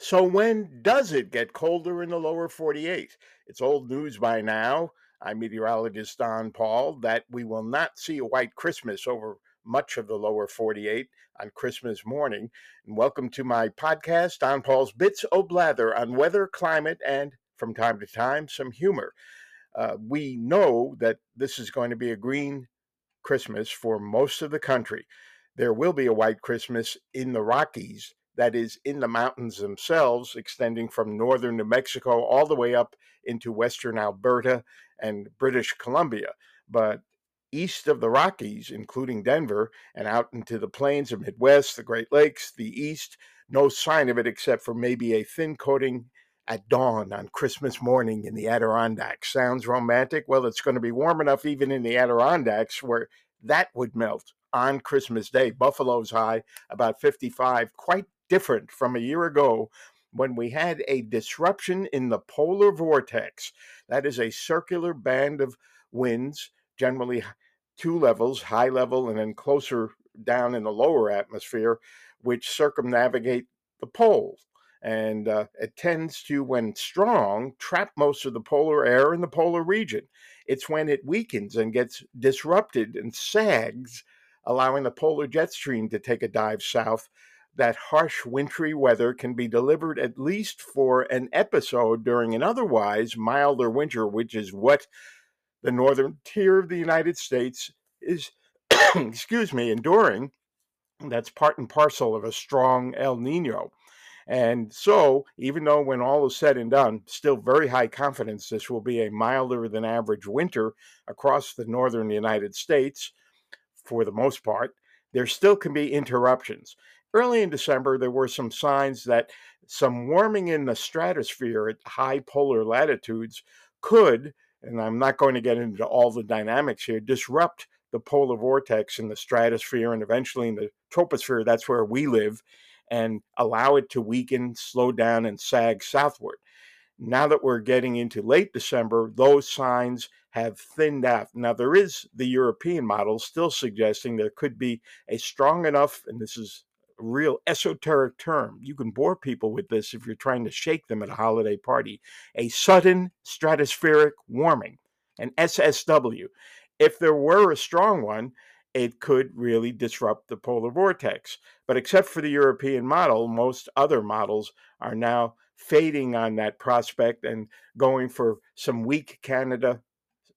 So, when does it get colder in the lower 48? It's old news by now. I'm meteorologist Don Paul that we will not see a white Christmas over much of the lower 48 on Christmas morning. And welcome to my podcast, Don Paul's Bits o' Blather on weather, climate, and from time to time, some humor. Uh, we know that this is going to be a green Christmas for most of the country. There will be a white Christmas in the Rockies that is in the mountains themselves, extending from northern New Mexico all the way up into western Alberta and British Columbia. But east of the Rockies, including Denver, and out into the plains of Midwest, the Great Lakes, the east, no sign of it except for maybe a thin coating at dawn on Christmas morning in the Adirondacks. Sounds romantic? Well, it's going to be warm enough even in the Adirondacks where that would melt on Christmas Day. Buffalo's high about 55, quite different from a year ago when we had a disruption in the polar vortex. That is a circular band of winds, generally two levels, high level and then closer down in the lower atmosphere, which circumnavigate the pole. And uh, it tends to, when strong, trap most of the polar air in the polar region. It's when it weakens and gets disrupted and sags, allowing the polar jet stream to take a dive south that harsh wintry weather can be delivered at least for an episode during an otherwise milder winter, which is what the northern tier of the United States is, excuse me, enduring. That's part and parcel of a strong El Nino. And so, even though when all is said and done, still very high confidence this will be a milder than average winter across the northern United States for the most part, there still can be interruptions early in December, there were some signs that some warming in the stratosphere at high polar latitudes could, and I'm not going to get into all the dynamics here, disrupt the polar vortex in the stratosphere and eventually in the troposphere. That's where we live, and allow it to weaken, slow down, and sag southward. Now that we're getting into late December, those signs have thinned out. Now, there is the European model still suggesting there could be a strong enough, and this is real esoteric term. You can bore people with this if you're trying to shake them at a holiday party. A sudden stratospheric warming, an SSW. If there were a strong one, it could really disrupt the polar vortex. But except for the European model, most other models are now fading on that prospect and going for some weak Canada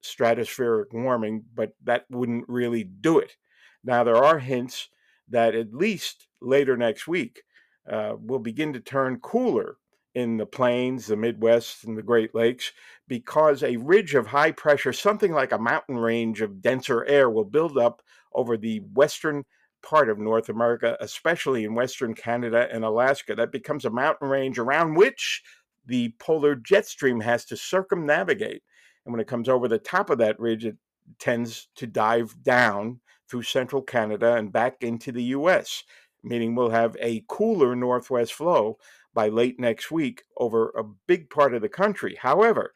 stratospheric warming, but that wouldn't really do it. Now, there are hints that at least later next week uh, will begin to turn cooler in the plains, the Midwest, and the Great Lakes because a ridge of high pressure, something like a mountain range of denser air, will build up over the western part of North America, especially in western Canada and Alaska. That becomes a mountain range around which the polar jet stream has to circumnavigate. And when it comes over the top of that ridge, it tends to dive down through central Canada and back into the US, meaning we'll have a cooler northwest flow by late next week over a big part of the country. However,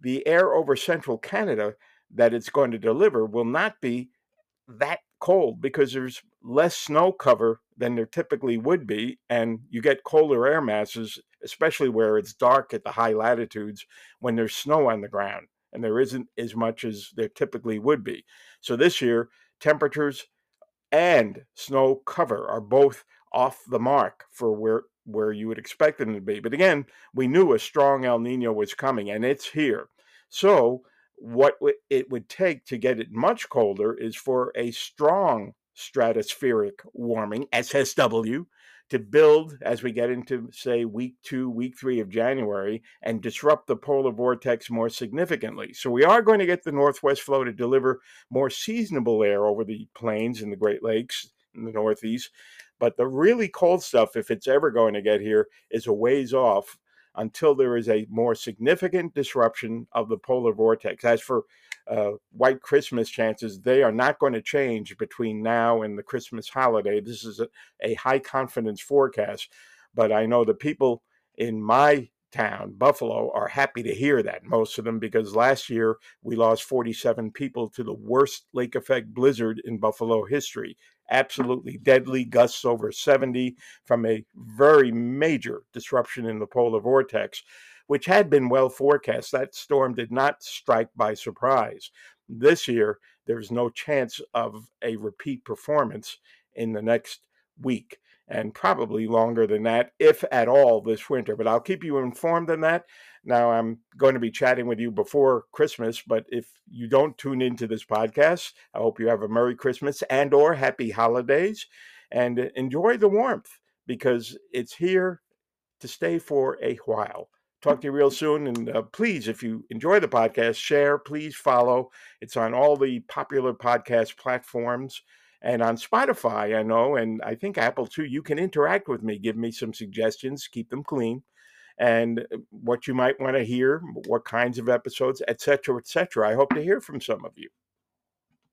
the air over central Canada that it's going to deliver will not be that cold because there's less snow cover than there typically would be, and you get colder air masses, especially where it's dark at the high latitudes when there's snow on the ground, and there isn't as much as there typically would be. So this year, temperatures and snow cover are both off the mark for where where you would expect them to be. But again, we knew a strong El Nino was coming and it's here. So what it would take to get it much colder is for a strong stratospheric warming, SSW, to build as we get into, say, week two, week three of January and disrupt the polar vortex more significantly. So we are going to get the northwest flow to deliver more seasonable air over the plains and the Great Lakes in the northeast. But the really cold stuff, if it's ever going to get here, is a ways off until there is a more significant disruption of the polar vortex. As for uh, white Christmas chances, they are not going to change between now and the Christmas holiday. This is a, a high confidence forecast, but I know the people in my town, Buffalo, are happy to hear that, most of them, because last year we lost 47 people to the worst lake effect blizzard in Buffalo history. Absolutely deadly gusts over 70 from a very major disruption in the polar vortex, which had been well forecast. That storm did not strike by surprise. This year, there's no chance of a repeat performance in the next week and probably longer than that, if at all, this winter. But I'll keep you informed on that. Now, I'm going to be chatting with you before Christmas, but if you don't tune into this podcast, I hope you have a Merry Christmas and or Happy Holidays and enjoy the warmth because it's here to stay for a while. Talk to you real soon. And uh, please, if you enjoy the podcast, share, please follow. It's on all the popular podcast platforms and on Spotify, I know, and I think Apple too, you can interact with me, give me some suggestions, keep them clean, and uh, what you might want to hear, what kinds of episodes, etc., etc. I hope to hear from some of you.